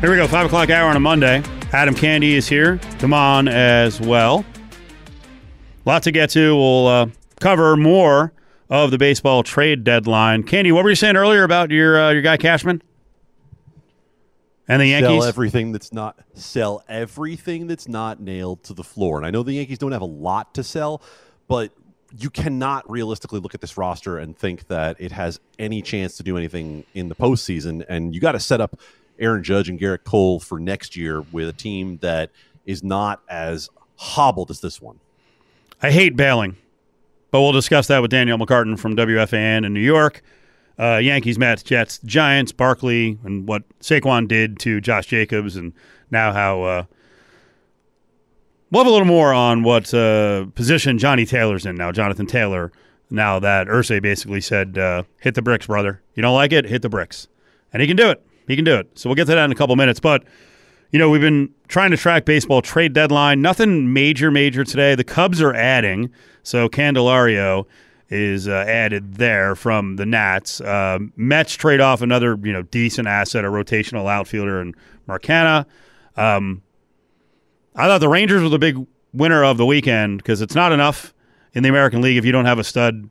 Here we go, 5 o'clock hour on a Monday. Adam Candee is here. Come on as well. Lot to get to. We'll uh, cover more of the baseball trade deadline. Candee, what were you saying earlier about your uh, your guy Cashman and the Yankees? Sell everything that's not sell everything that's not nailed to the floor. And I know the Yankees don't have a lot to sell, but you cannot realistically look at this roster and think that it has any chance to do anything in the postseason. And you got to set up Aaron Judge and Gerrit Cole for next year with a team that is not as hobbled as this one. I hate bailing, but we'll discuss that with Danielle McCartan from WFAN in New York. Uh, Yankees, Mets, Jets, Giants, Barkley, and what Saquon did to Josh Jacobs, and now how uh, we'll have a little more on what uh, position Johnny Taylor's in now. Jonathan Taylor. Now that Irsay basically said, uh, "Hit the bricks, brother. You don't like it? Hit the bricks," and he can do it. He can do it. So we'll get to that in a couple minutes. But, you know, we've been trying to track baseball trade deadline. Nothing major, major today. The Cubs are adding. So Candelario is uh, added there from the Nats. Uh, Mets trade off another, you know, decent asset, a rotational outfielder and Mark Canha. Um, I thought the Rangers were the big winner of the weekend because it's not enough in the American League if you don't have a stud,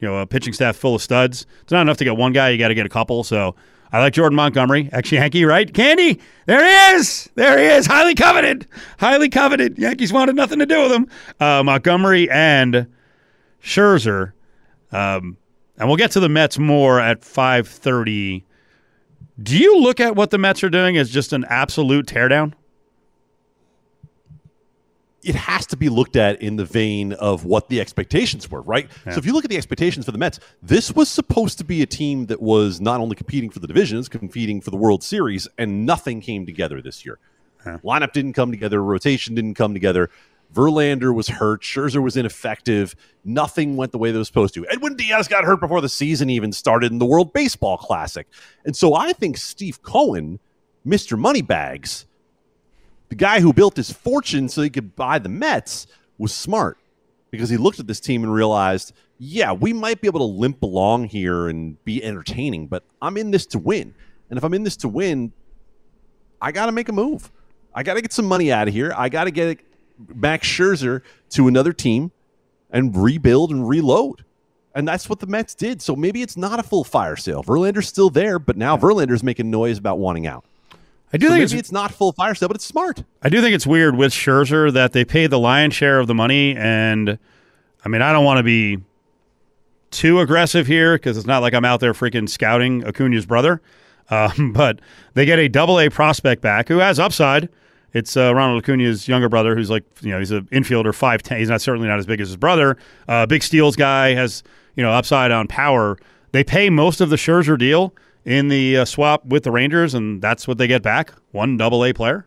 you know, a pitching staff full of studs. It's not enough to get one guy. You got to get a couple. So I like Jordan Montgomery, ex Yankee, right? Candee, there he is. There he is. Highly coveted. Highly coveted. Yankees wanted nothing to do with him. Uh, Montgomery and Scherzer. Um, and we'll get to the Mets more at 5:30. Do you look at what the Mets are doing as just an absolute teardown? It has to be looked at in the vein of what the expectations were, right? Yeah. So if you look at the expectations for the Mets, this was supposed to be a team that was not only competing for the divisions, competing for the World Series, and nothing came together this year. Lineup didn't come together, rotation didn't come together. Verlander was hurt, Scherzer was ineffective. Nothing went the way they was supposed to. Edwin Diaz got hurt before the season even started in the World Baseball Classic. And so I think Steve Cohen, Mr. Moneybags, the guy who built his fortune so he could buy the Mets was smart because he looked at this team and realized, yeah, we might be able to limp along here and be entertaining, but I'm in this to win. And if I'm in this to win, I got to make a move. I got to get some money out of here. I got to get Max Scherzer to another team and rebuild and reload. And that's what the Mets did. So maybe it's not a full fire sale. Verlander's still there, but now Verlander's making noise about wanting out. I do so think it's, it's not full fire sale, but it's smart. I do think it's weird with Scherzer that they pay the lion's share of the money, and I mean, I don't want to be too aggressive here because it's not like I'm out there freaking scouting Acuna's brother, um, but they get a double A prospect back who has upside. It's uh, Ronald Acuna's younger brother, who's like you know he's an infielder, five ten. He's not certainly not as big as his brother. Uh, big steals guy has you know upside on power. They pay most of the Scherzer deal in the uh, swap with the Rangers, and that's what they get back one double A player.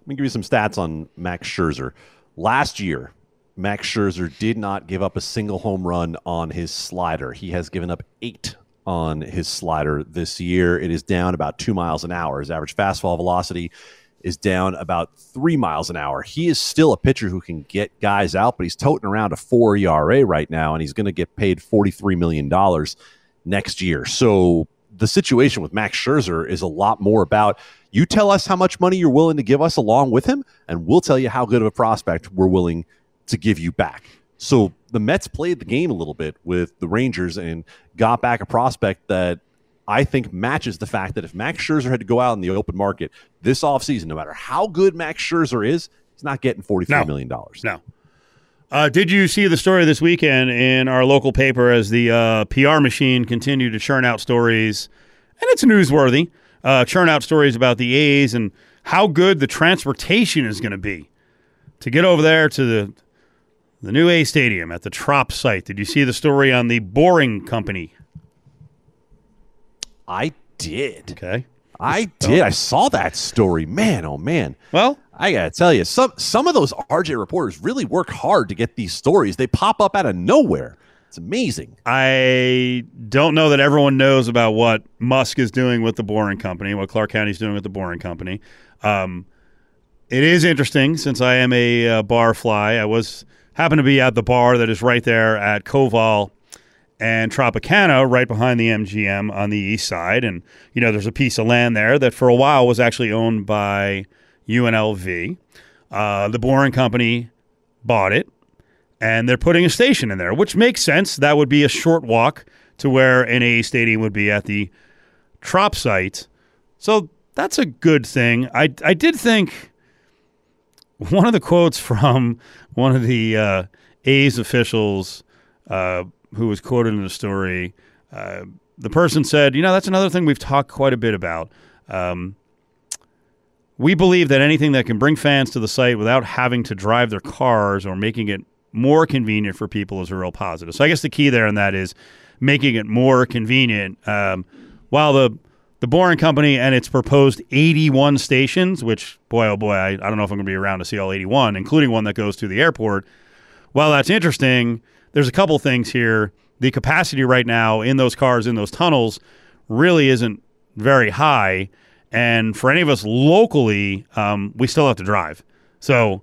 Let me give you some stats on Max Scherzer. Last year, Max Scherzer did not give up a single home run on his slider. He has given up eight on his slider this year. It is down about two miles an hour. His average fastball velocity is down about three miles an hour. He is still a pitcher who can get guys out, but he's toting around a four ERA right now, and he's going to get paid $43 million next year. So the situation with Max Scherzer is a lot more about you tell us how much money you're willing to give us along with him, and we'll tell you how good of a prospect we're willing to give you back. So the Mets played the game a little bit with the Rangers and got back a prospect that I think matches the fact that if Max Scherzer had to go out in the open market this offseason, no matter how good Max Scherzer is, he's not getting forty-three no. million dollars. No. Uh, did you see the story this weekend in our local paper as the uh, PR machine continued to churn out stories? And it's newsworthy, uh, churn out stories about the A's and how good the transportation is going to be to get over there to the the new A Stadium at the Trop site. Did you see the story on the Boring Company? I did. Okay. I did. I saw that story. Man, oh man. Well, I gotta tell you, some some of those RJ reporters really work hard to get these stories. They pop up out of nowhere. It's amazing. I don't know that everyone knows about what Musk is doing with the Boring Company, what Clark County is doing with the Boring Company. Um, it is interesting since I am a uh, bar fly. I was happened to be at the bar that is right there at Koval, and Tropicana right behind the MGM on the east side. And, you know, there's a piece of land there that for a while was actually owned by UNLV. Uh, the Boring Company bought it, and they're putting a station in there, which makes sense. That would be a short walk to where an A stadium would be at the Trop site. So that's a good thing. I, I did think one of the quotes from one of the uh, A's officials uh, who was quoted in the story, uh, the person said, You know, that's another thing we've talked quite a bit about. Um, we believe that anything that can bring fans to the site without having to drive their cars or making it more convenient for people is a real positive. So I guess the key there in that is making it more convenient. Um, while the the Boring Company and its proposed 81 stations, which boy oh boy, I, I don't know if I'm going to be around to see all 81, including one that goes to the airport. While that's interesting, there's a couple things here. The capacity right now in those cars in those tunnels really isn't very high, and for any of us locally, um, we still have to drive. So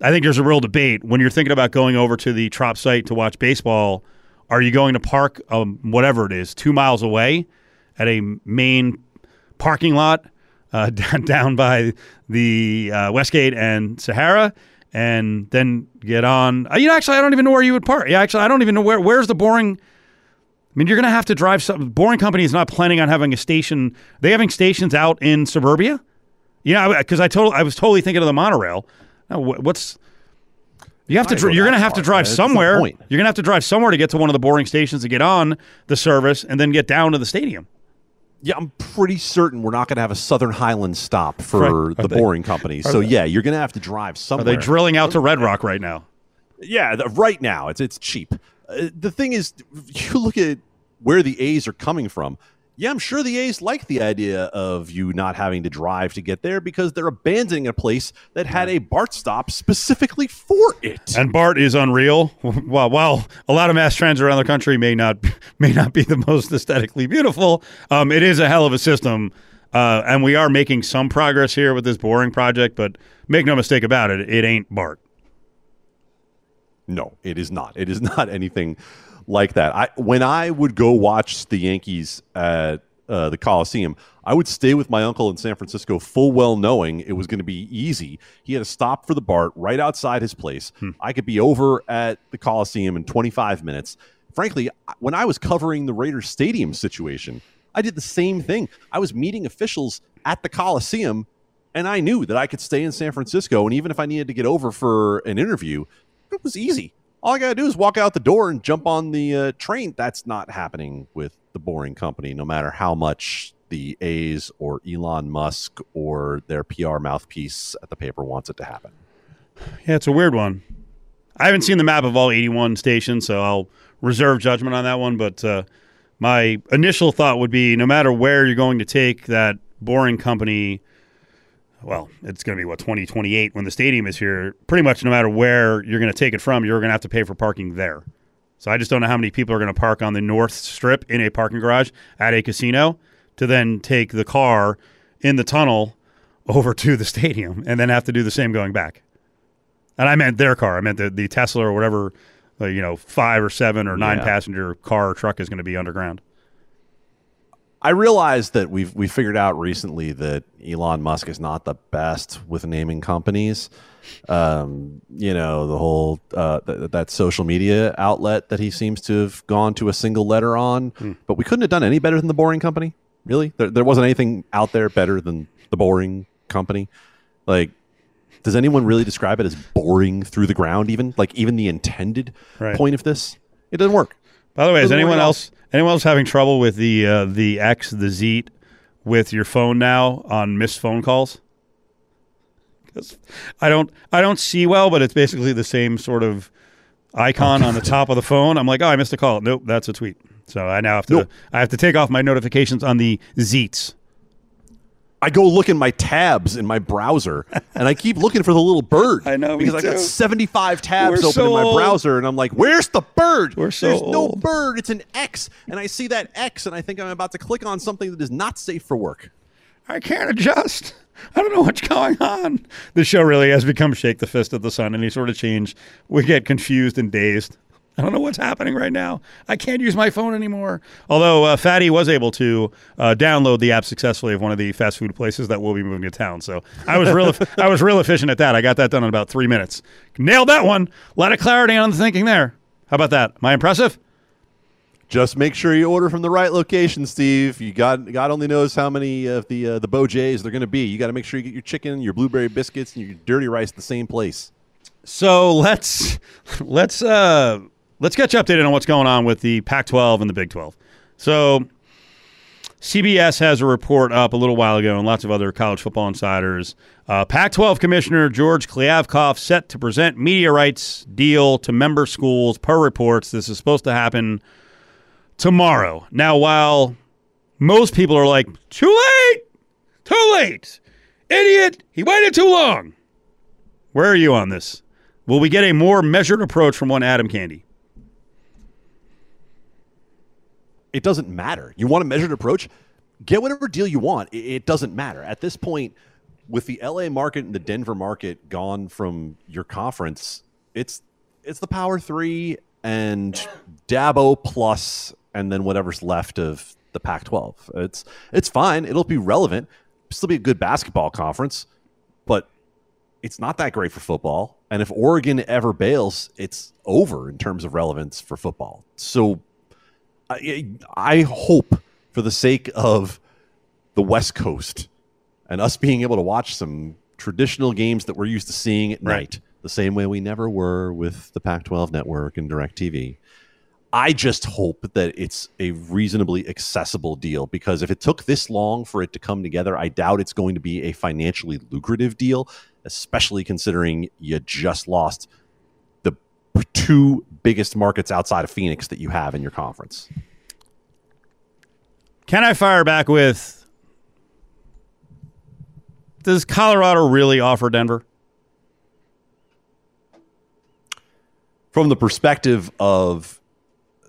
I think there's a real debate when you're thinking about going over to the Trop site to watch baseball. Are you going to park um, whatever it is two miles away at a main parking lot uh, down by the uh, Westgate and Sahara, and then get on? Uh, you know, actually, I don't even know where you would park. Yeah, actually, I don't even know where. Where's the boring? I mean, you're going to have to drive. Some boring company is not planning on having a station. Are they having stations out in suburbia. You know, because I total, I was totally thinking of the monorail. Now, what's you have to. Dr- you're going to have to drive somewhere. You're going to have to drive somewhere to get to one of the boring stations to get on the service and then get down to the stadium. Yeah, I'm pretty certain we're not going to have a Southern Highland stop for right. the they, boring company. So they, yeah, you're going to have to drive somewhere. Are they drilling out to Red Rock right now? Yeah, the, right now it's it's cheap. Uh, the thing is, you look at where the A's are coming from yeah, I'm sure the A's like the idea of you not having to drive to get there because they're abandoning a place that had a BART stop specifically for it. And BART is unreal. Well, while a lot of mass transit around the country may not may not be the most aesthetically beautiful, um, it is a hell of a system. Uh, and we are making some progress here with this boring project, but make no mistake about it, it ain't BART. No, it is not. It is not anything like that. I when I would go watch the Yankees at uh, the Coliseum, I would stay with my uncle in San Francisco, full well knowing it was going to be easy. He had a stop for the BART right outside his place. Hmm. I could be over at the Coliseum in 25 minutes. Frankly, when I was covering the Raiders Stadium situation, I did the same thing. I was meeting officials at the Coliseum, and I knew that I could stay in San Francisco. And even if I needed to get over for an interview, it was easy all I got to do is walk out the door and jump on the uh, train. That's not happening with the Boring Company, no matter how much the A's or Elon Musk or their PR mouthpiece at the paper wants it to happen. Yeah, it's a weird one. I haven't seen the map of all 81 stations, so I'll reserve judgment on that one. But uh, my initial thought would be no matter where you're going to take that Boring Company well, it's going to be what 2028 when the stadium is here. Pretty much, no matter where you're going to take it from, you're going to have to pay for parking there. So I just don't know how many people are going to park on the north strip in a parking garage at a casino to then take the car in the tunnel over to the stadium and then have to do the same going back. And I meant their car. I meant the, the Tesla or whatever, uh, you know, five or seven or nine yeah. passenger car or truck is going to be underground. I realize that we've we figured out recently that Elon Musk is not the best with naming companies. Um, you know, the whole uh, th- that social media outlet that he seems to have gone to a single letter on. Hmm. But we couldn't have done any better than the Boring Company. Really, there, there wasn't anything out there better than the Boring Company. Like, does anyone really describe it as boring through the ground? Even like even the intended right. point of this, it doesn't work. By the way, is anyone else anyone else having trouble with the uh, the X the Z, with your phone now on missed phone calls? I don't I don't see well, but it's basically the same sort of icon on the top of the phone. I'm like, oh, I missed a call. Nope, that's a tweet. So I now have to nope. I have to take off my notifications on the Zeets. I go look in my tabs in my browser, and I keep looking for the little bird. I know because I got seventy five tabs We're open so in my browser, and I'm like, "Where's the bird? We're so There's old. no bird. It's an X." And I see that X, and I think I'm about to click on something that is not safe for work. I can't adjust. I don't know what's going on. The show really has become shake the fist at the sun, and any sort of change, we get confused and dazed. I don't know what's happening right now. I can't use my phone anymore. Although uh, Fatty was able to uh, download the app successfully of one of the fast food places that will be moving to town. So I was real, I was real efficient at that. I got that done in about three minutes. Nailed that one. A lot of clarity on the thinking there. How about that? Am I impressive? Just make sure you order from the right location, Steve. You got God only knows how many of the uh, the Boj's they're going to be. You got to make sure you get your chicken, your blueberry biscuits, and your dirty rice at the same place. So let's let's uh, let's catch you updated on what's going on with the Pac-12 and the Big 12. So CBS has a report up a little while ago, and lots of other college football insiders. Uh, Pac-12 Commissioner George Kliavkoff set to present media rights deal to member schools per reports. This is supposed to happen tomorrow. Now, while most people are like, too late, too late, idiot, he waited too long. Where are you on this? Will we get a more measured approach from one Adam Candee? It doesn't matter. You want a measured approach? Get whatever deal you want. It doesn't matter. At this point, with the LA market and the Denver market gone from your conference, it's it's the Power Three and Dabo plus and then whatever's left of the Pac-12. It's it's fine. It'll be relevant. Still be a good basketball conference, but it's not that great for football. And if Oregon ever bails, it's over in terms of relevance for football. So I, I hope for the sake of the West Coast and us being able to watch some traditional games that we're used to seeing at right. night, the same way we never were with the Pac 12 network and DirecTV. I just hope that it's a reasonably accessible deal because if it took this long for it to come together, I doubt it's going to be a financially lucrative deal, especially considering you just lost the two biggest markets outside of Phoenix that you have in your conference. Can I fire back with Does Colorado really offer Denver? From the perspective of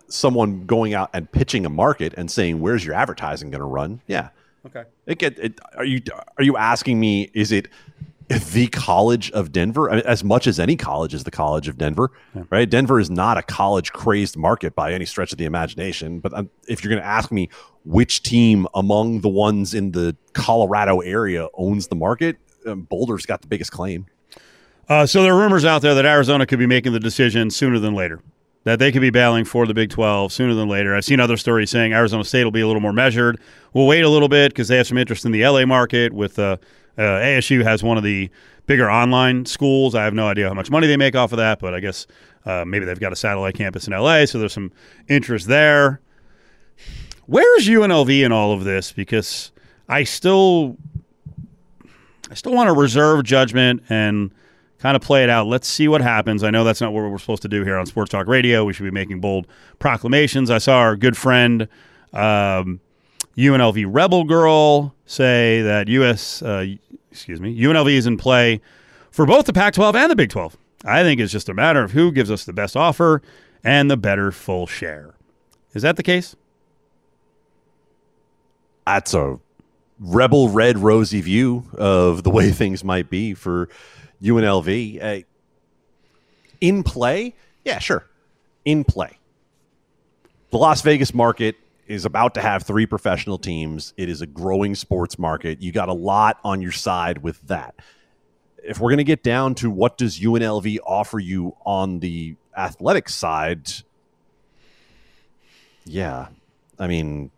someone going out and pitching a market and saying, "Where's your advertising going to run?" Yeah. Okay. It get it, are you are you asking me? Is it the College of Denver? I mean, as much as any college is the College of Denver, yeah. right? Denver is not a college crazed market by any stretch of the imagination. But um, if you're going to ask me which team among the ones in the Colorado area owns the market, um, Boulder's got the biggest claim. Uh, so there are rumors out there that Arizona could be making the decision sooner than later that they could be battling for the Big 12 sooner than later. I've seen other stories saying Arizona State will be a little more measured. We'll wait a little bit because they have some interest in the LA market. With uh, uh, ASU has one of the bigger online schools. I have no idea how much money they make off of that, but I guess uh, maybe they've got a satellite campus in LA, so there's some interest there. Where's UNLV in all of this? Because I still, I still want to reserve judgment and kind of play it out. Let's see what happens. I know that's not what we're supposed to do here on Sports Talk Radio. We should be making bold proclamations. I saw our good friend um, UNLV Rebel Girl say that US, uh, excuse me, UNLV is in play for both the Pac-12 and the Big 12. I think it's just a matter of who gives us the best offer and the better full share. Is that the case? That's a rebel red rosy view of the way things might be for UNLV. Uh, in play, yeah, sure. In play. The Las Vegas market is about to have three professional teams. It is a growing sports market. You got a lot on your side with that. If we're going to get down to what does UNLV offer you on the athletic side, yeah. I mean,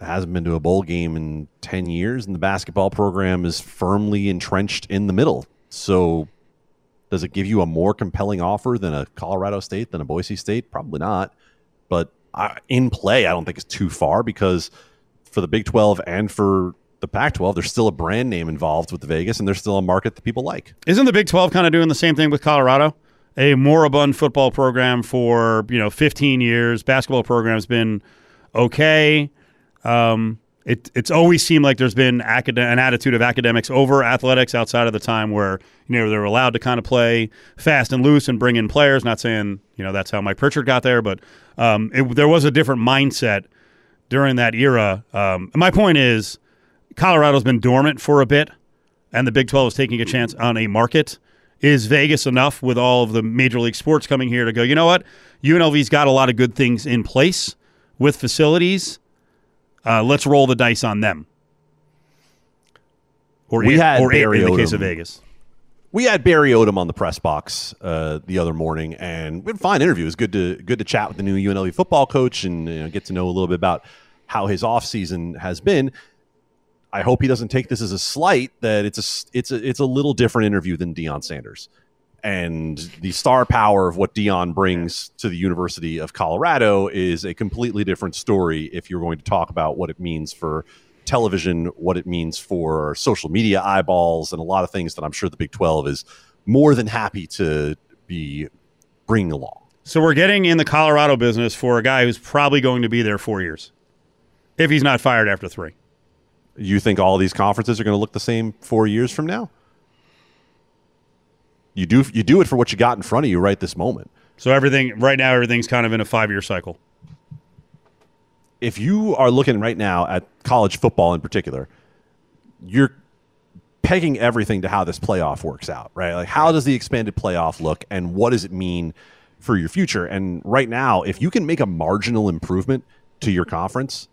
hasn't been to a bowl game in 10 years, and the basketball program is firmly entrenched in the middle. So, does it give you a more compelling offer than a Colorado State, than a Boise State? Probably not. But in play, I don't think it's too far because for the Big 12 and for the Pac 12, there's still a brand name involved with Vegas, and there's still a market that people like. Isn't the Big 12 kind of doing the same thing with Colorado? A moribund football program for you know 15 years. Basketball program's been okay. Um, it, it's always seemed like there's been acad- an attitude of academics over athletics outside of the time where you know they're allowed to kind of play fast and loose and bring in players. Not saying you know that's how Mike Pritchard got there, but um, it, there was a different mindset during that era. Um, my point is, Colorado's been dormant for a bit, and the Big 12 is taking a chance on a market. is Vegas enough with all of the major league sports coming here to go, you know what? UNLV's got a lot of good things in place with facilities. Uh, let's roll the dice on them. Or We it, had or it Barry in the case of Vegas. we had Barry Odom on the press box uh, the other morning, and we had a fine interview. It was good to good to chat with the new UNLV football coach and you know, get to know a little bit about how his offseason has been. I hope he doesn't take this as a slight that it's a it's a it's a little different interview than Deion Sanders. And the star power of what Deion brings to the University of Colorado is a completely different story if you're going to talk about what it means for television, what it means for social media eyeballs, and a lot of things that I'm sure the Big 12 is more than happy to be bringing along. So we're getting in the Colorado business for a guy who's probably going to be there four years, if he's not fired after three. You think all these conferences are going to look the same four years from now? You do you do it for what you got in front of you right this moment. So everything right now, everything's kind of in a five-year cycle. if you are looking right now at college football in particular, you're pegging everything to how this playoff works out, right? Like, how does the expanded playoff look, and what does it mean for your future? And right now, if you can make a marginal improvement to your conference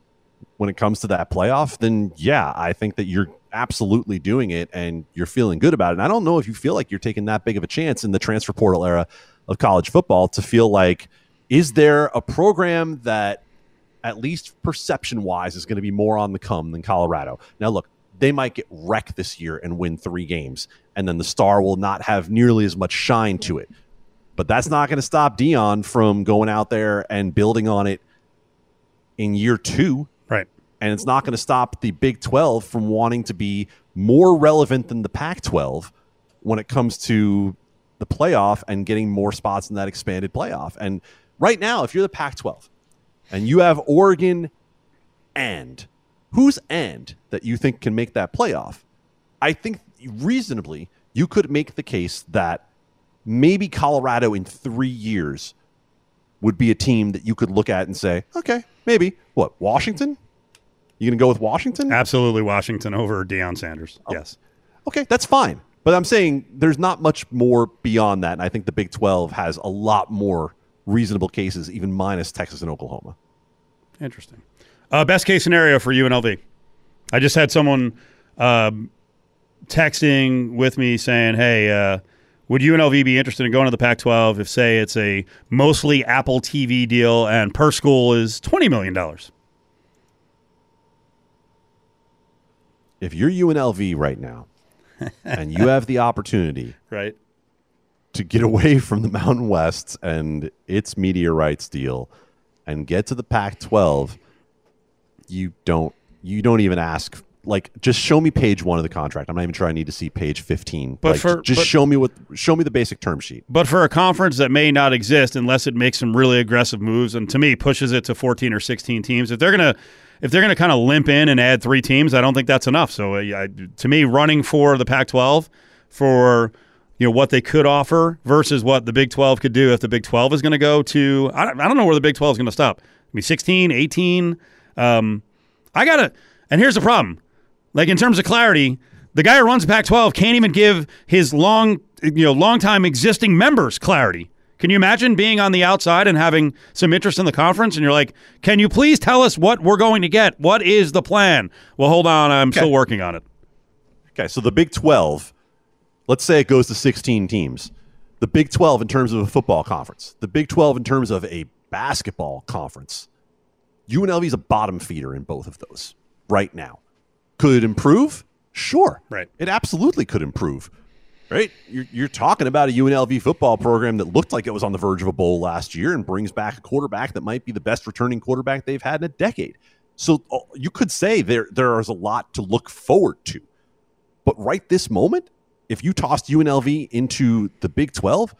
when it comes to that playoff, then yeah, I think that you're absolutely doing it and you're feeling good about it. And I don't know if you feel like you're taking that big of a chance in the transfer portal era of college football to feel like, is there a program that at least perception wise, is going to be more on the come than Colorado. Now, look, they might get wrecked this year and win three games, and then the star will not have nearly as much shine to it. But that's not going to stop Deion from going out there and building on it in year two. And it's not going to stop the Big 12 from wanting to be more relevant than the Pac 12 when it comes to the playoff and getting more spots in that expanded playoff. And right now, if you're the Pac 12, and you have Oregon and who's and that you think can make that playoff, I think reasonably you could make the case that maybe Colorado in three years would be a team that you could look at and say, okay, maybe what Washington? You gonna go with Washington? Absolutely, Washington over Deion Sanders. Oh. Yes. Okay, that's fine. But I'm saying there's not much more beyond that, and I think the Big 12 has a lot more reasonable cases, even minus Texas and Oklahoma. Interesting. Uh, best case scenario for UNLV. I just had someone um, texting with me saying, "Hey, uh, would UNLV be interested in going to the Pac-12 if, say, it's a mostly Apple TV deal and per school is twenty million If you're UNLV right now, and you have the opportunity Right. to get away from the Mountain West and its media rights deal and get to the Pac-12, you don't you don't even ask like just show me page 1 of the contract. I'm not even sure I need to see page 15. But Like, for- just but- show me what show me the basic term sheet. But for a conference that may not exist unless it makes some really aggressive moves, and to me pushes it to 14 or 16 teams, if they're gonna if they're gonna kind of limp in and add three teams, I don't think that's enough. So uh, to me, running for the Pac-12 for you know what they could offer versus what the Big 12 could do if the Big 12 is going to go to I don't, I don't know where the Big 12 is going to stop. I mean 16, 18. Um, I gotta. And here's the problem. Like in terms of clarity, the guy who runs Pac-12 can't even give his long, you know, long-time existing members clarity. Can you imagine being on the outside and having some interest in the conference, and you're like, "Can you please tell us what we're going to get? What is the plan?" Well, hold on, I'm still working on it. Okay, so the Big 12, let's say it goes to 16 teams. The Big 12 in terms of a football conference, the Big 12 in terms of a basketball conference. UNLV is a bottom feeder in both of those right now. Could it improve? Sure. Right. It absolutely could improve. Right? You're, you're talking about a UNLV football program that looked like it was on the verge of a bowl last year and brings back a quarterback that might be the best returning quarterback they've had in a decade. So uh, you could say there there is a lot to look forward to. But right this moment, if you tossed UNLV into the Big 12,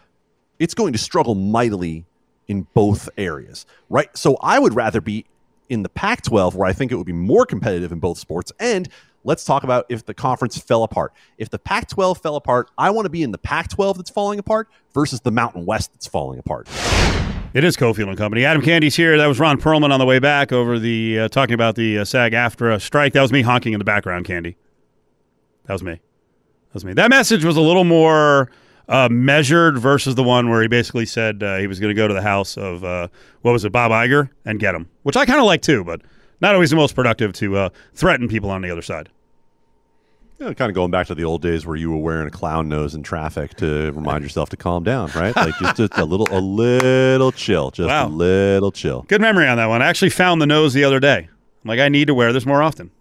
it's going to struggle mightily in both areas, right? So I would rather be in the Pac 12, where I think it would be more competitive in both sports. And let's talk about if the conference fell apart. If the Pac 12 fell apart, I want to be in the Pac 12 that's falling apart versus the Mountain West that's falling apart. It is Cofield and Company. Adam Candee's here. That was Ron Perlman on the way back over the uh, talking about the uh, SAG-AFTRA strike. That was me honking in the background. Candee. That was me. That was me. That message was a little more uh, measured versus the one where he basically said uh, he was going to go to the house of uh, what was it, Bob Iger, and get him, which I kind of like too, but not always the most productive to uh, threaten people on the other side. You know, kind of going back to the old days where you were wearing a clown nose in traffic to remind yourself to calm down, right? Like just, just a little, a little chill, just Wow. a little chill. Good memory on that one. I actually found the nose the other day. I'm like, I need to wear this more often.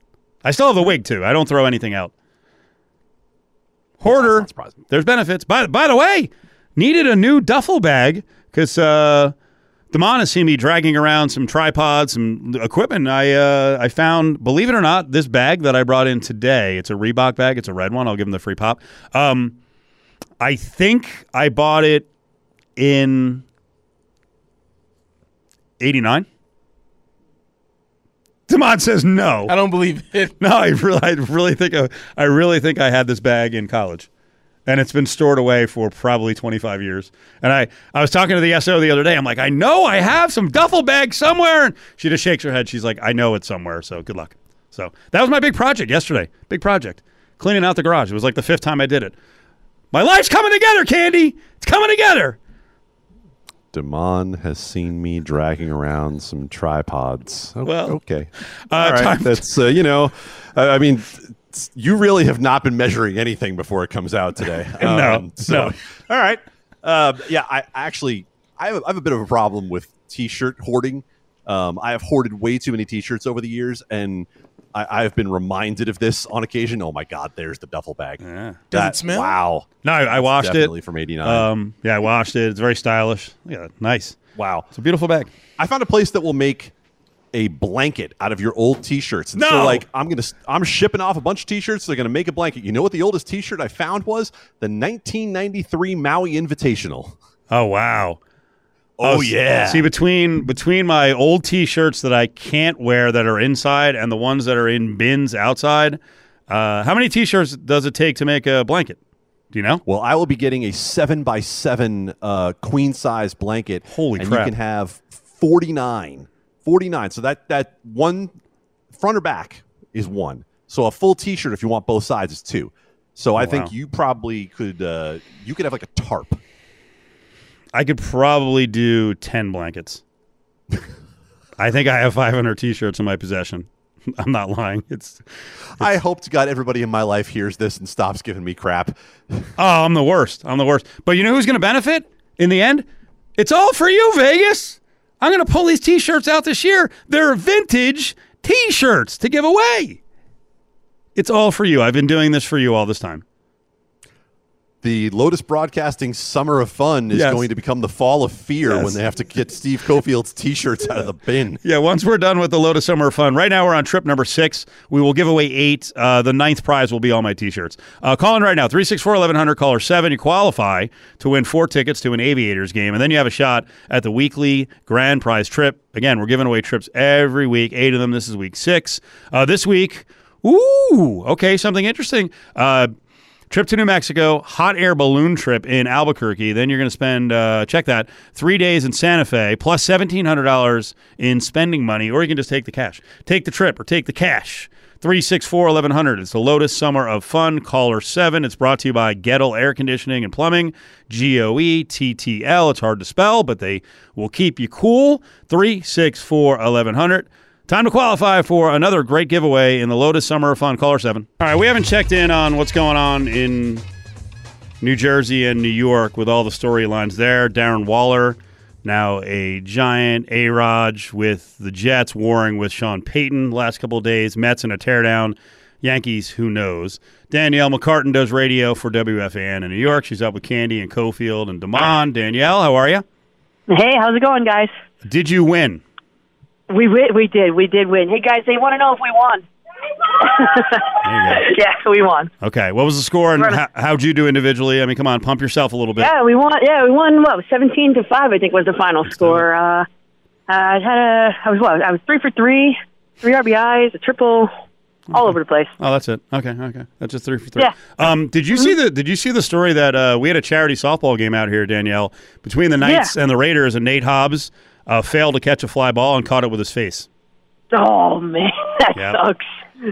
I still have the wig too. I don't throw anything out. Hoarder. not. There's benefits. By by the way, needed a new duffel bag because uh, Damon has seen me dragging around some tripods, some equipment. I uh, I found, believe it or not, this bag that I brought in today. It's a Reebok bag. It's a red one. I'll give him the free pop. Um, I think I bought it in '89. Damon says no. I don't believe it. No, I really, I really think I, I really think I had this bag in college, and it's been stored away for probably 25 years. And I, I was talking to the SO the other day. I'm like, I know I have some duffel bag somewhere, and she just shakes her head. She's like, I know it's somewhere. So good luck. So that was my big project yesterday. Big project, cleaning out the garage. It was like the fifth time I did it. My life's coming together, Candee. It's coming together. Damon has seen me dragging around some tripods. Well, okay, uh, all right. That's uh, you know, I I mean, you really have not been measuring anything before it comes out today. Um, No, so, no. all right. Uh, yeah, I I actually I have, a, I have a bit of a problem with t-shirt hoarding. Um, I have hoarded way too many t-shirts over the years, and I, I have been reminded of this on occasion. Oh my God, there's the duffel bag. Yeah. Does That- it smell? Wow, No, I, I washed definitely it. from '89. Um, yeah, I washed it. It's very stylish. Yeah, nice. wow. It's a beautiful bag. I found a place that will make a blanket out of your old t-shirts. And so No! like I'm going to I'm shipping off a bunch of t-shirts, they're going to make a blanket. You know what the oldest t-shirt I found was? The 1993 Maui Invitational. Oh wow. Oh, s- yeah. See between between my old T-shirts that I can't wear that are inside and the ones that are in bins outside, uh, how many T-shirts does it take to make a blanket? Do you know? Well, I will be getting a 7 by 7 uh, queen size blanket. Holy and crap. you can have 49. 49. So that that one front or back is one. So a full t-shirt if you want both sides is two. So I wow. think you probably could uh, you could have like a tarp. I could probably do ten blankets. I think I have 500 T-shirts in my possession. I'm not lying. It's I hope to God everybody in my life hears this and stops giving me crap. oh, I'm the worst. I'm the worst. But you know who's going to benefit in the end? It's all for you, Vegas. I'm going to pull these T-shirts out this year. They're vintage T-shirts to give away. It's all for you. I've been doing this for you all this time. The Lotus Broadcasting Summer of Fun is Yes. going to become the Fall of Fear Yes. when they have to get Steve Cofield's T-shirts out of the bin. Yeah, once we're done with the Lotus Summer of Fun, right now we're on trip number six. We will give away eight. Uh, the ninth prize will be all my T-shirts. Uh, call in right now, 364-1100, caller 7. You qualify to win four tickets to an Aviators game, and then you have a shot at the weekly grand prize trip. Again, we're giving away trips every week, eight of them. This is week six. Uh, this week, ooh, okay, something interesting. Uh, Trip to New Mexico, hot air balloon trip in Albuquerque. Then you're going to spend, uh, check that, three days in Santa Fe, plus $1,700 in spending money, or you can just take the cash. Take the trip or take the cash. 364 1100. It's the Lotus Summer of Fun. Caller 7. It's brought to you by Goettl Air Conditioning and Plumbing. G O E T T L. It's hard to spell, but they will keep you cool. 364 1100. Time to qualify for another great giveaway in the Lotus Summer of Fun. Caller 7. All right, we haven't checked in on what's going on in New Jersey and New York with all the storylines there. Darren Waller, now a giant A Raj with the Jets warring with Sean Payton last couple of days. Mets in a teardown. Yankees, who knows? Danielle McCartan does radio for WFAN in New York. She's up with Candee and Cofield and Damon. Danielle, how are you? Hey, how's it going, guys? Did you win? We we did we did win. Hey guys, they want to know if we won. Yeah, we won. Okay, what was the score and how, how'd you do individually? I mean, come on, pump yourself a little bit. Yeah, we won. Yeah, we won. What seventeen to five? I think was the final score. Uh, I had a. I was what? I was three for three, three RBIs, a triple, all over the place. Oh, that's it. Okay, okay. That's just three for three. Yeah. Um, did you see the Did you see the story that uh, we had a charity softball game out here, Danielle, between the Knights Yeah. and the Raiders, and Nate Hobbs uh, failed to catch a fly ball and caught it with his face. Oh man, that Yeah. sucks.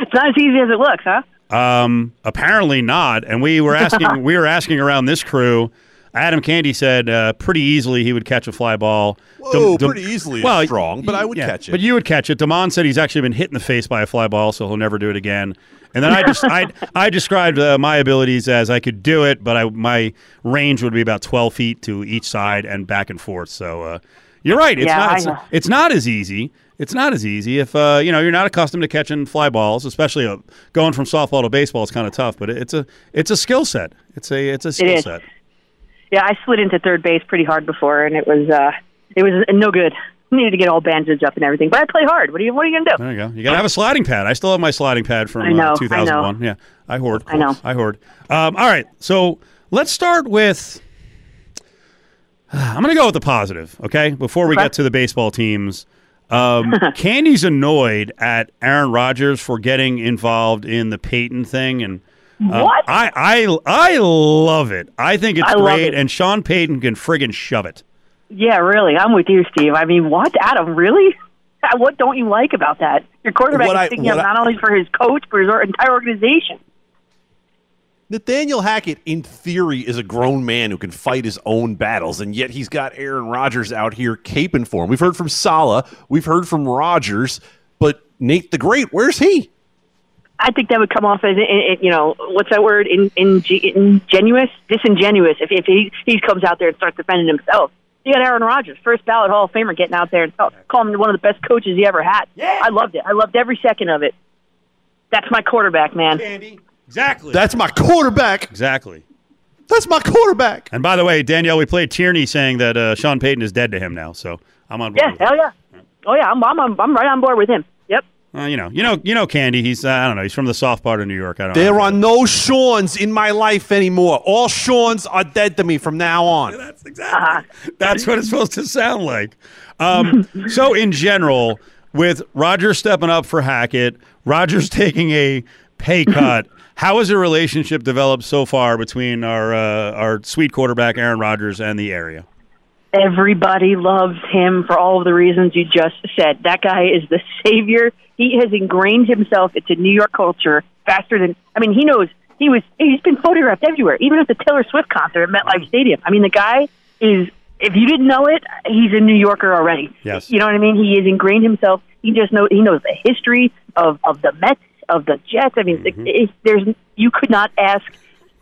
it's not as easy as it looks, huh? Um, apparently not. And we were asking we were asking around this crew. Adam Candee said uh, pretty easily he would catch a fly ball. Whoa, Dem- Dem- pretty easily is well, strong, but I would yeah, catch it. But you would catch it. Damon said he's actually been hit in the face by a fly ball, so he'll never do it again. And then I just I I described uh, my abilities as I could do it, but I my range would be about twelve feet to each side and back and forth. So uh, you're right. It's Yeah, not it's, it's not as easy. It's not as easy if uh, you know you're not accustomed to catching fly balls, especially uh, going from softball to baseball. It's kind of tough, but it, it's a it's a skill set. It's a it's a skill is. set. Yeah, I slid into third base pretty hard before, and it was uh, it was no good. Needed to get all bandaged up and everything, but I play hard. What are you What are you gonna do? There you go. You gotta have a sliding pad. I still have my sliding pad from I know, uh, I 2001. Yeah, I hoard. I know. I hoard. Um, all right, so let's start with. I'm going to go with the positive, okay? Before we Okay. get to the baseball teams, um, Candee's annoyed at Aaron Rodgers for getting involved in the Peyton thing, and um, What? I I I love it. I think it's I great, it. and Sean Payton can friggin' shove it. Yeah, really. I'm with you, Steve. I mean, what, Adam? Really? What don't you like about that? Your quarterback What is I- sticking up what I- not only for his coach but his entire organization. Nathaniel Hackett, in theory, is a grown man who can fight his own battles, and yet he's got Aaron Rodgers out here caping for him. We've heard from Saleh, we've heard from Rodgers, but Nate the Great, where's he? I think that would come off as, in- in- you know, what's that word? In, in, ingenuous, disingenuous. If, if he he comes out there and starts defending himself, you got Aaron Rodgers, first ballot Hall of Famer, getting out there and tell, call him one of the best coaches he ever had. Yeah. I loved it. I loved every second of it. That's my quarterback, man. Candee, exactly. That's my quarterback. exactly. That's my quarterback. And by the way, Danielle, we played Tierney saying that uh, Sean Payton is dead to him now, so I'm on board. Yeah, with hell yeah. Oh yeah, I'm I'm I'm, I'm right on board with him. Yep. Uh, you know, you know, you know, Candee. He's uh, I don't know. He's from the soft part of New York. I don't. There know. are no Seans in my life anymore. All Seans are dead to me from now on. That's exactly. That's what it's supposed to sound like. Um, so in general, with Rodgers stepping up for Hackett, Rodgers taking a pay cut. How has a relationship developed so far between our uh, our sweet quarterback Aaron Rodgers and the area? Everybody loves him for all of the reasons you just said. That guy is the savior. He has ingrained himself into New York culture faster than I mean, he knows he was he's been photographed everywhere, even at the Taylor Swift concert at MetLife Stadium. I mean, the guy is if you didn't know it, he's a New Yorker already. Yes. You know what I mean? He has ingrained himself. He just know he knows the history of of the Mets, of the Jets. I mean, mm-hmm. it, it, there's you could not ask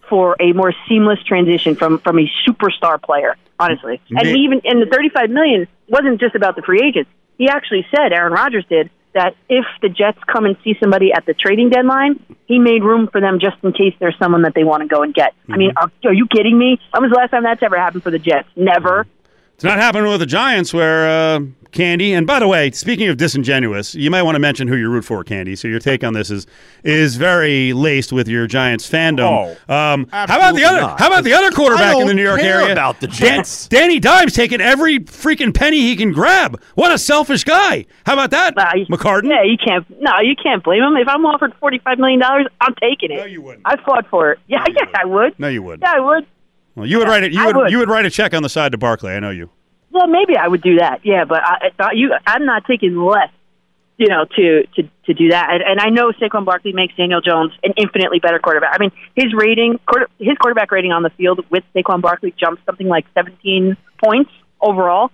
for a more seamless transition from from a superstar player, honestly. And he even and the 35 million wasn't just about the free agents. He actually said Aaron Rodgers did that if the Jets come and see somebody at the trading deadline, he made room for them just in case there's someone that they want to go and get. I mm-hmm. mean, are, are you kidding me? When was the last time that's ever happened for the Jets? Never. Mm-hmm. It's not happening with the Giants, where uh, Candee. And by the way, speaking of disingenuous, you might want to mention who you root for, Candee. So your take on this is is very laced with your Giants fandom. Oh, um, how about the other? not. How about the other quarterback in the New York care area? about the Dan- Danny Dimes taking every freaking penny he can grab. What a selfish guy! How about that, Uh, McCartan? Yeah, you can't. No, you can't blame him. If I'm offered 45 million dollars, I'm taking it. No, you wouldn't. I fought for it. Yeah, you yeah, wouldn't. I would. No, you would. Yeah, I would. Well, you would write it. You would, would. You would write a check on the side to Barkley. I know you. Well, maybe I would do that. Yeah, but I, I thought you. I'm not taking less. You know, to to to do that, and, and I know Saquon Barkley makes Daniel Jones an infinitely better quarterback. I mean, his rating, quarter, his quarterback rating on the field with Saquon Barkley jumps something like 17 points overall.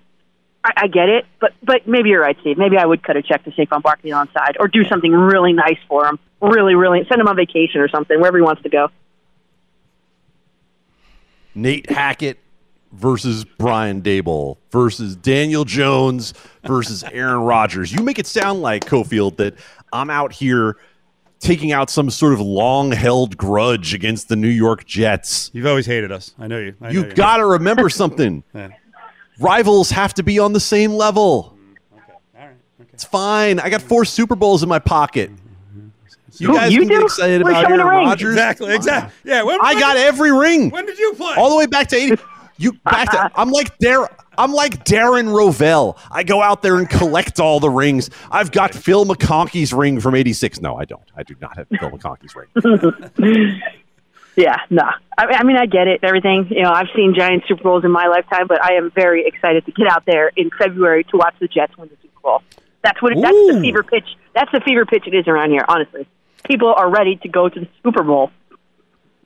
I, I get it, but but maybe you're right, Steve. Maybe I would cut a check to Saquon Barkley on side, or do something really nice for him. Really, really send him on vacation or something wherever he wants to go. Nate Hackett versus Brian Daboll versus Daniel Jones versus Aaron Rodgers. You make it sound like Cofield that I'm out here taking out some sort of long held grudge against the New York Jets. You've always hated us. I know you. I know You got to remember something. Yeah. Rivals have to be on the same level. Mm, All right. Okay. It's fine. I got four Super Bowls in my pocket. You guys you can get do? excited Well, about show me the Aaron. Rodgers. Exactly. Exactly. Yeah. When, I when got did- every ring. When did you play? all the way back to 80 you back to i'm like Dar- i'm like darren rovell i go out there and collect all the rings i've got phil mcconkey's ring from 86 no i don't i do not have phil mcconkey's ring Yeah, no. I, I mean, I get it. Everything. You know, I've seen giant Super Bowls in my lifetime, but I am very excited to get out there in February to watch the Jets win the Super Bowl. That's what. It, that's the fever pitch. That's the fever pitch it is around here. Honestly. People are ready to go to the Super Bowl.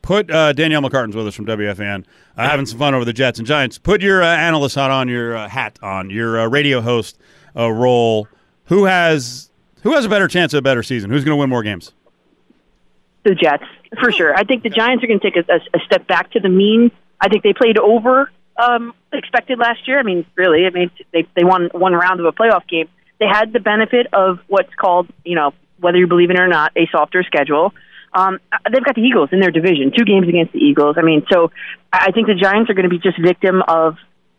Put uh, Danielle McCartan's with us from WFAN. uh, having some fun over the Jets and Giants. Put your uh, analyst hat on, your uh, hat on, your uh, radio host uh, role. Who has who has a better chance of a better season? Who's going to win more games? The Jets, for sure. I think the Giants are going to take a, a, a step back to the mean. I think they played over um, expected last year. I mean, really, I mean they they won one round of a playoff game. They had the benefit of what's called, you know, whether you believe it or not, a softer schedule. Um, they've got the Eagles in their division, two games against the Eagles. I mean, so I think the Giants are going to be just victim of,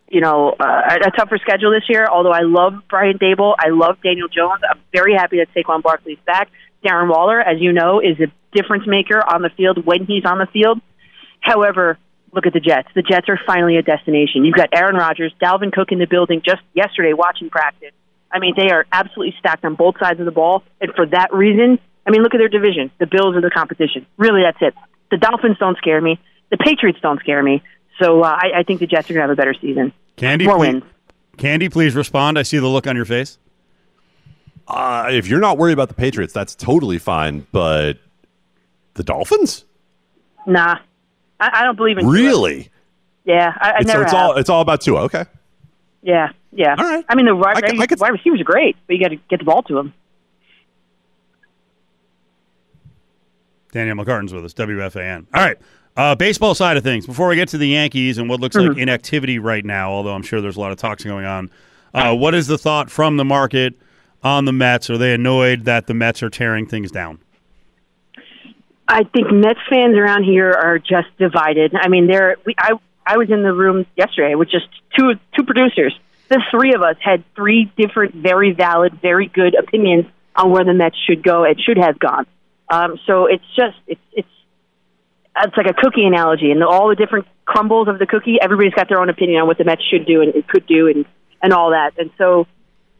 you know, uh, a tougher schedule this year. Although I love Brian Daboll, I love Daniel Jones. I'm very happy that Saquon Barkley's back. Darren Waller, as you know, is a difference maker on the field when he's on the field. However, look at the Jets. The Jets are finally a destination. You've got Aaron Rodgers, Dalvin Cook in the building just yesterday watching practice. I mean, they are absolutely stacked on both sides of the ball, and for that reason, I mean, look at their division. The Bills are the competition. Really, that's it. The Dolphins don't scare me. The Patriots don't scare me. So uh, I, I think the Jets are going to have a better season. Candee, More please, wins. Candee, please respond. I see the look on your face. Uh, if you're not worried about the Patriots, that's totally fine. But the Dolphins, Nah, I, I don't believe in Tua. really? Yeah, I, I It's, so it's have. all it's all about Tua. Okay. Yeah, yeah. All right. I mean, the wide, I I could- wide receivers are great, but you got to get the ball to them. Danielle McCartan's with us, WFAN. All right. Uh, baseball side of things. Before we get to the Yankees and what looks like inactivity right now, although I'm sure there's a lot of talks going on, uh, what is the thought from the market on the Mets? Are they annoyed that the Mets are tearing things down? I think Mets fans around here are just divided. I mean, there. We, I I was in the room yesterday with just two two producers. The three of us had three different, very valid, very good opinions on where the Mets should go. It should have gone. Um, so it's just it's it's it's like a cookie analogy, and all the different crumbles of the cookie. Everybody's got their own opinion on what the Mets should do and, and could do, and and all that. And so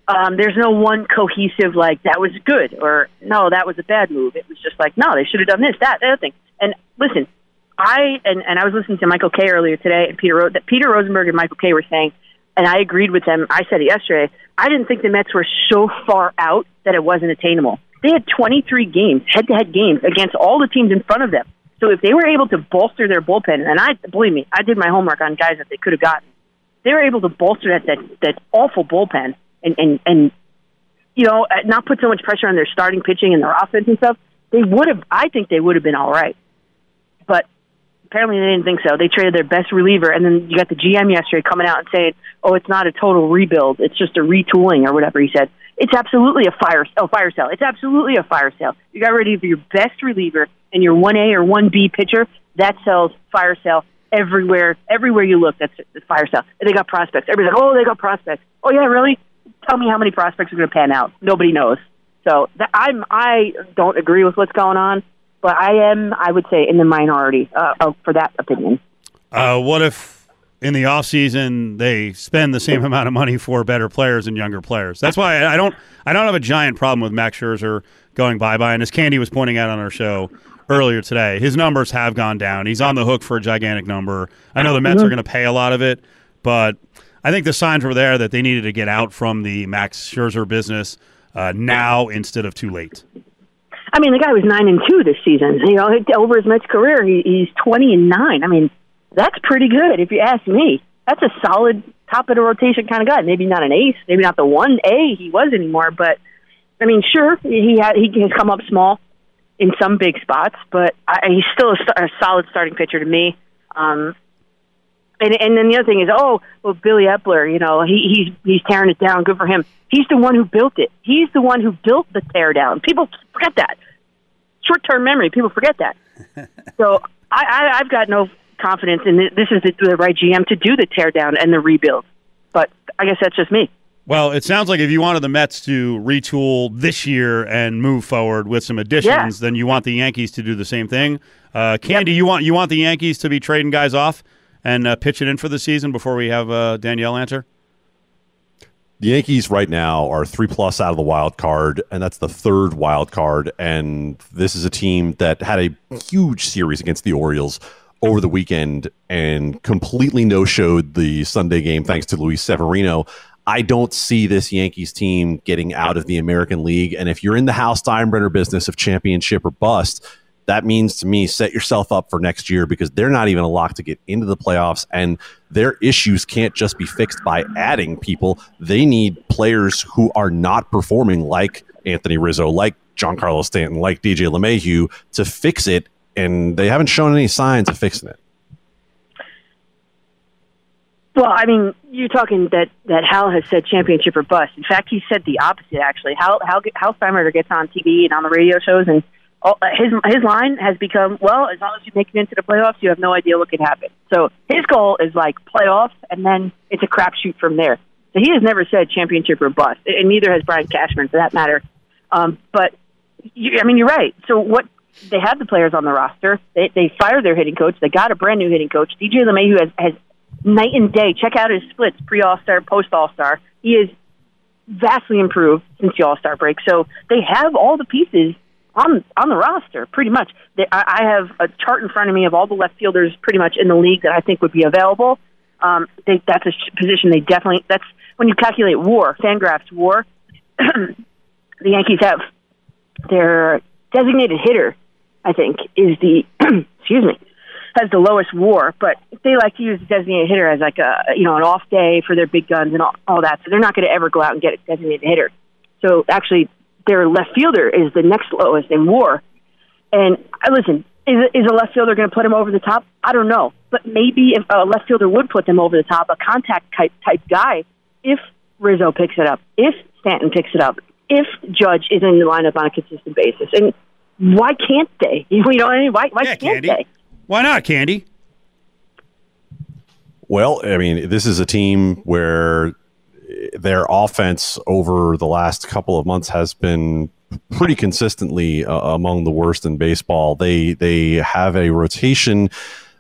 um, there's no one cohesive like that was good or no that was a bad move. It was just like no they should have done this that other thing. And listen, I and, and I was listening to Michael Kay earlier today and Peter Ro- that Peter Rosenberg and Michael Kay were saying, and I agreed with them. I said it yesterday. I didn't think the Mets were so far out that it wasn't attainable. They had 23 games, head-to-head games against all the teams in front of them. So if they were able to bolster their bullpen, and I believe me, I did my homework on guys that they could have gotten. They were able to bolster that that, that awful bullpen and and and you know uh, not put so much pressure on their starting pitching and their offense and stuff. They would have. I think they would have been all right, but apparently they didn't think so. They traded their best reliever, and then you got the GM yesterday coming out and saying, "Oh, it's not a total rebuild; it's just a retooling or whatever." He said it's absolutely a fire oh fire sale. It's absolutely a fire sale. You got rid of your best reliever and your one A or one B pitcher. That sells fire sale everywhere. Everywhere you look, that's the fire sale. And they got prospects. Everybody's like, "Oh, they got prospects." Oh yeah, really? Tell me how many prospects are going to pan out. Nobody knows. So that, I'm I don't agree with what's going on, but I am I would say in the minority uh, for that opinion. Uh, what if in the offseason they spend the same amount of money for better players and younger players? That's why I don't I don't have a giant problem with Max Scherzer going bye bye. And as Candee was pointing out on our show earlier today, his numbers have gone down. He's on the hook for a gigantic number. I know the Mets are going to pay a lot of it, but I think the signs were there that they needed to get out from the Max Scherzer business uh, now instead of too late. I mean, the guy was nine and two this season. You know, over his Mets career, he, he's twenty and nine. I mean, that's pretty good if you ask me. That's a solid top of the rotation kind of guy. Maybe not an ace, maybe not the one A he was anymore, but I mean, sure, he had he has come up small in some big spots, but I, he's still a, a solid starting pitcher to me. Um, and and then the other thing is, oh, well, Billy Eppler, you know, he, he's he's tearing it down. Good for him. He's the one who built it. He's the one who built the tear down. People forget that. Short term memory. People forget that. so I, I I've got no confidence in th- this is the, the right GM to do the teardown and the rebuild. But I guess that's just me. Well, it sounds like if you wanted the Mets to retool this year and move forward with some additions, Yeah. then you want the Yankees to do the same thing. Uh, Candee, you want you want the Yankees to be trading guys off and uh, pitching in for the season before we have uh, Danielle answer. The Yankees right now are three plus out of the wild card, and that's the third wild card. And this is a team that had a huge series against the Orioles over the weekend and completely no showed the Sunday game thanks to Luis Severino. I don't see this Yankees team getting out of the American League. And if you're in the Hal Steinbrenner business of championship or bust, that means to me set yourself up for next year because they're not even a lock to get into the playoffs and their issues can't just be fixed by adding people they need players who are not performing like anthony rizzo like giancarlo stanton like dj LeMahieu to fix it and they haven't shown any signs of fixing it well, I mean, you're talking that that Hal has said championship or bust. In fact, he said the opposite. Actually, Hal Hal, Hal Steinbrenner gets on TV and on the radio shows, and his his line has become well. As long as you make it into the playoffs, you have no idea what could happen. So his goal is like playoffs, and then it's a crapshoot from there. So he has never said championship or bust, and neither has Brian Cashman for that matter. Um, but you, I mean, you're right. So what they have the players on the roster. They they fired their hitting coach. They got a brand new hitting coach. DJ LeMahieu has has night and day. Check out his splits pre All Star, post All Star. He is vastly improved since the All Star break. So they have all the pieces on on the roster, pretty much. They, I, I have a chart in front of me of all the left fielders pretty much in the league that I think would be available. Um, they, that's a position they definitely. That's when you calculate WAR, Fangraphs WAR. the Yankees have their designated hitter. I think is the excuse me has the lowest WAR, but they like to use the designated hitter as like a you know an off day for their big guns and all, all that. So they're not going to ever go out and get a designated hitter. So actually, their left fielder is the next lowest in WAR. And I listen, is is a left fielder going to put him over the top? I don't know, but maybe if a left fielder would put them over the top, a contact type type guy, if Rizzo picks it up, if Stanton picks it up, if Judge is in the lineup on a consistent basis, and why can't they? You know what I mean? Why why yeah, can't Candee. they? Why not, Candee? Well, I mean, this is a team where their offense over the last couple of months has been pretty consistently uh, among the worst in baseball. They they have a rotation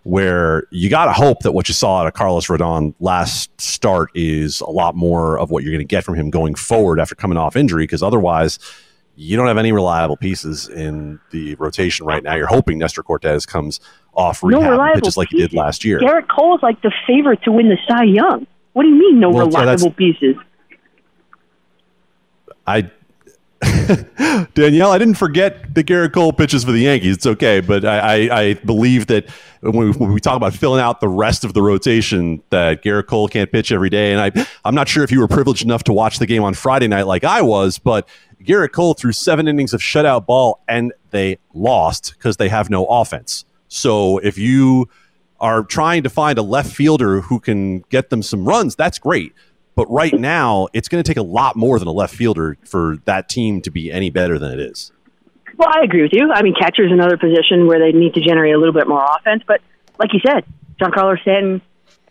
where you got to hope that what you saw out of Carlos Rodon last start is a lot more of what you're going to get from him going forward after coming off injury because otherwise you don't have any reliable pieces in the rotation right now. You're hoping Nestor Cortes comes off rehab no pitches like he did last year. Gerrit Cole is like the favorite to win the Cy Young. What do you mean, no Well, reliable that's- pieces? I Danielle, I didn't forget that Gerrit Cole pitches for the Yankees. It's okay, but I, I, I believe that when we, when we talk about filling out the rest of the rotation, that Gerrit Cole can't pitch every day. And I, I'm not sure if you were privileged enough to watch the game on Friday night like I was, but Gerrit Cole threw seven innings of shutout ball and they lost because they have no offense. So if you are trying to find a left fielder who can get them some runs, that's great. But right now, it's going to take a lot more than a left fielder for that team to be any better than it is. Well, I agree with you. I mean, catcher is another position where they need to generate a little bit more offense. But like you said, Giancarlo Stanton,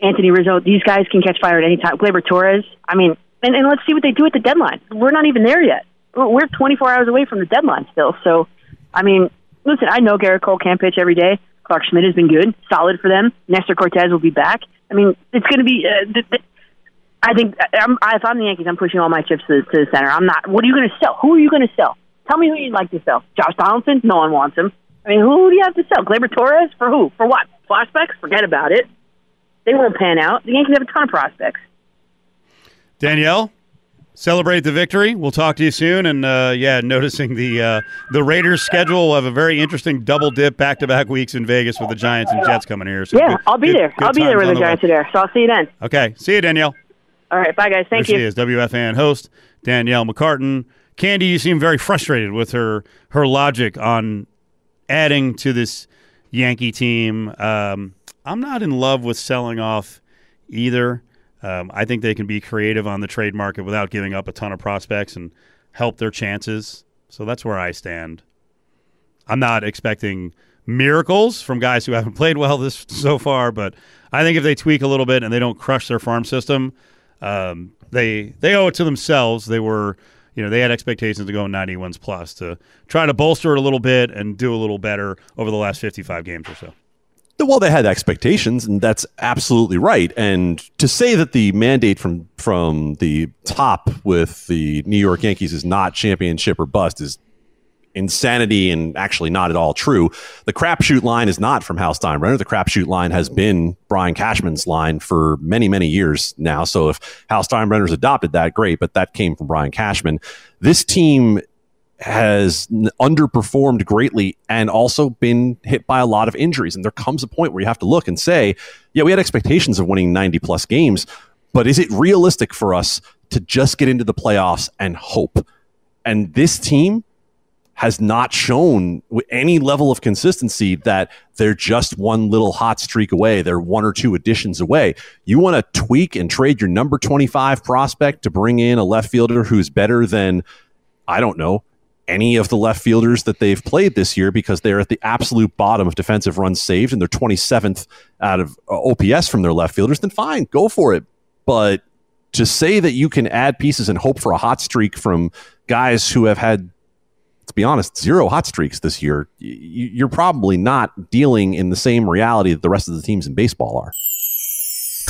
Anthony Rizzo, these guys can catch fire at any time. Gleyber Torres. I mean, and, and let's see what they do at the deadline. We're not even there yet. We're we're 24 hours away from the deadline still. So, I mean, listen, I know Gerrit Cole can't pitch every day. Clarke Schmidt has been good, solid for them. Nestor Cortes will be back. I mean, it's going to be. Uh, th- th- I think I'm, if I'm the Yankees, I'm pushing all my chips to, to the center. I'm not. What are you going to sell? Who are you going to sell? Tell me who you'd like to sell. Josh Donaldson? No one wants him. I mean, who do you have to sell? Gleyber Torres for who? For what? Prospects? Forget about it. They won't pan out. The Yankees have a ton of prospects. Danielle, celebrate the victory. We'll talk to you soon. And uh, yeah, noticing the uh, the Raiders' schedule will have a very interesting double dip back to back weeks in Vegas with the Giants and Jets coming here. So Yeah, good- I'll be good- there. good I'll be there when the way. Giants are there. So I'll see you then. Okay, see you, Danielle. All right. Bye, guys. Thank there you. she is, WFAN host Danielle McCartan. Candee, you seem very frustrated with her her logic on adding to this Yankee team. Um, I'm not in love with selling off either. Um, I think they can be creative on the trade market without giving up a ton of prospects and help their chances. So that's where I stand. I'm not expecting miracles from guys who haven't played well this so far, but I think if they tweak a little bit and they don't crush their farm system, um, they they owe it to themselves. They were, you know, they had expectations to go 90 wins plus to try to bolster it a little bit and do a little better over the last 55 games or so. Well, they had expectations, and that's absolutely right. And to say that the mandate from from the top with the New York Yankees is not championship or bust is insanity and actually not at all true. The crapshoot line is not from Hal Steinbrenner. The crapshoot line has been Brian Cashman's line for many, many years now. So if Hal Steinbrenner's adopted that, great, but that came from Brian Cashman. This team has underperformed greatly and also been hit by a lot of injuries. And there comes a point where you have to look and say, yeah, we had expectations of winning 90 plus games, but is it realistic for us to just get into the playoffs and hope? And this team has not shown any level of consistency that they're just one little hot streak away. They're one or two additions away. You want to tweak and trade your number 25 prospect to bring in a left fielder who's better than, I don't know, any of the left fielders that they've played this year because they're at the absolute bottom of defensive runs saved and they're 27th out of uh, OPS from their left fielders, then fine, go for it. But to say that you can add pieces and hope for a hot streak from guys who have had, to be honest, zero hot streaks this year, you're probably not dealing in the same reality that the rest of the teams in baseball are.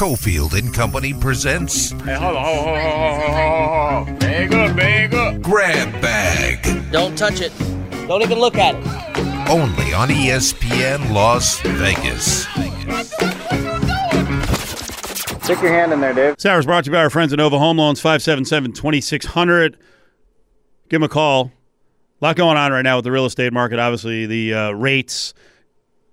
Cofield and Company presents. Hey, hold on, hold on, hold on, hold on, hold on. Bag up, bag up. Grab Bag. Don't touch it. Don't even look at it. Only on ESPN Las Vegas. Stick your hand in there, Dave. This hour is brought to you by our friends at Nova Home Loans, 577 2600. Give them a call. A lot going on right now with the real estate market. Obviously, the uh, rates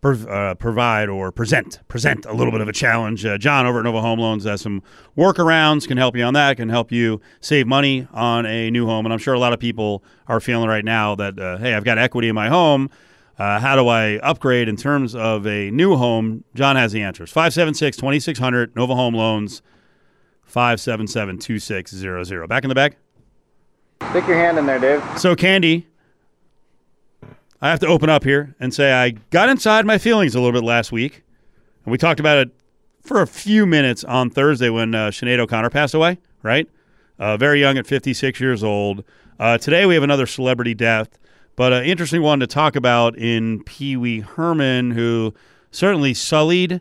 uh, provide or present present a little bit of a challenge. Uh, John over at Nova Home Loans has some workarounds, can help you on that, can help you save money on a new home. And I'm sure a lot of people are feeling right now that, uh, hey, I've got equity in my home. Uh, how do I upgrade in terms of a new home? John has the answers. 576 2600, Nova Home Loans, 577 2600. Back in the bag? Stick your hand in there, Dave. So, Candee, I have to open up here and say I got inside my feelings a little bit last week, and we talked about it for a few minutes on Thursday when uh, Sinead O'Connor passed away. Right, uh, very young at 56 years old. Uh, today we have another celebrity death, but an interesting one to talk about in Pee Wee Herman, who certainly sullied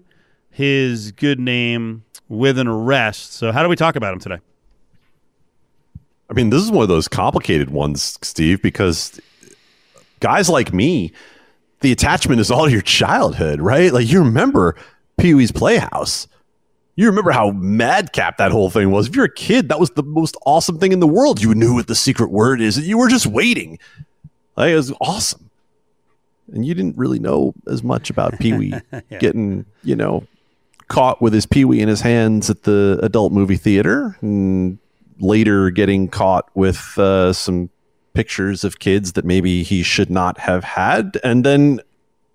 his good name with an arrest. So, how do we talk about him today? I mean, this is one of those complicated ones, Steve, because guys like me, the attachment is all your childhood, right? Like you remember Pee Wee's Playhouse. You remember how madcap that whole thing was. If you're a kid, that was the most awesome thing in the world. You knew what the secret word is, and you were just waiting. Like, it was awesome. And you didn't really know as much about Pee Wee yeah. getting, you know, caught with his Pee Wee in his hands at the adult movie theater, and later getting caught with uh, some pictures of kids that maybe he should not have had, and then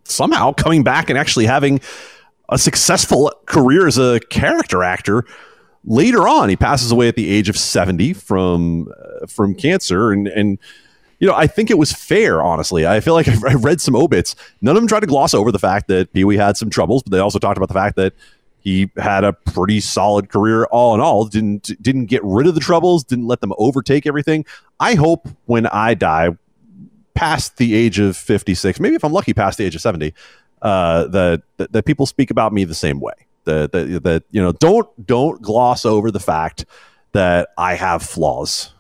somehow coming back and actually having a successful career as a character actor. Later on, he passes away at the age of seventy from uh, from cancer, and and you know, I think it was fair, honestly. I feel like I read some obits. None of them tried to gloss over the fact that Pee Wee had some troubles, but they also talked about the fact that he had a pretty solid career. All in all didn't didn't get rid of the troubles didn't let them overtake everything. I hope when i die past the age of 56 maybe if i'm lucky past the age of 70 uh, that, that, that people speak about me the same way. That, that you know don't don't gloss over the fact that i have flaws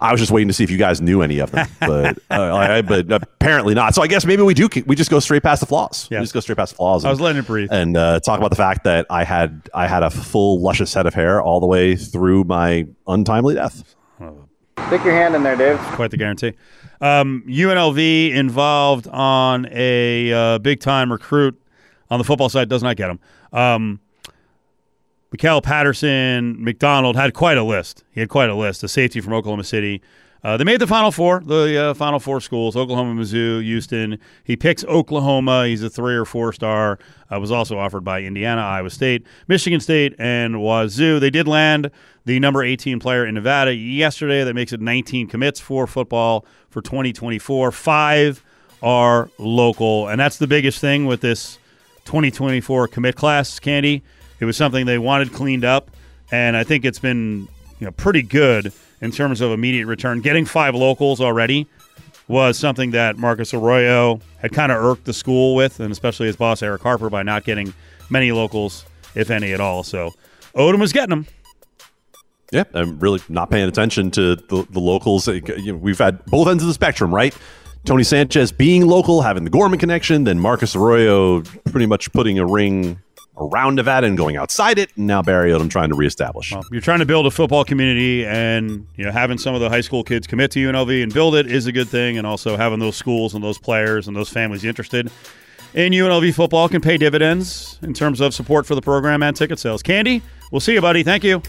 I was just waiting to see if you guys knew any of them, but uh, I, but apparently not. So I guess maybe we do. We just go straight past the flaws. Yeah. We just go straight past the flaws. And, I was letting it breathe and uh, talk about the fact that I had I had a full luscious head of hair all the way through my untimely death. Stick your hand in there, Dave. Quite the guarantee. Um, UNLV involved on a uh, big time recruit on the football side does not get him. Um, Mikael Patterson, McDonald had quite a list. He had quite a list. A safety from Oklahoma City. Uh, they made the Final Four, the uh, Final Four schools: Oklahoma, Mizzou, Houston. He picks Oklahoma. He's a three or four star. Uh, was also offered by Indiana, Iowa State, Michigan State, and Wazoo. They did land the number 18 player in Nevada yesterday. That makes it 19 commits for football for 2024. Five are local, and that's the biggest thing with this 2024 commit class. Candee it was something they wanted cleaned up, and I think it's been you know pretty good in terms of immediate return. Getting five locals already was something that Marcus Arroyo had kind of irked the school with, and especially his boss Erick Harper by not getting many locals, if any at all. So Odom was getting them. Yeah, I'm really not paying attention to the, the locals. We've had both ends of the spectrum, right? Tony Sanchez being local, having the Gorman connection, then Marcus Arroyo pretty much putting a ring around Nevada and going outside it, and now Barry Odom trying to reestablish. Well, you're trying to build a football community, and you know having some of the high school kids commit to UNLV and build it is a good thing, and also having those schools and those players and those families interested in UNLV football can pay dividends in terms of support for the program and ticket sales. Candee, we'll see you, buddy. Thank you.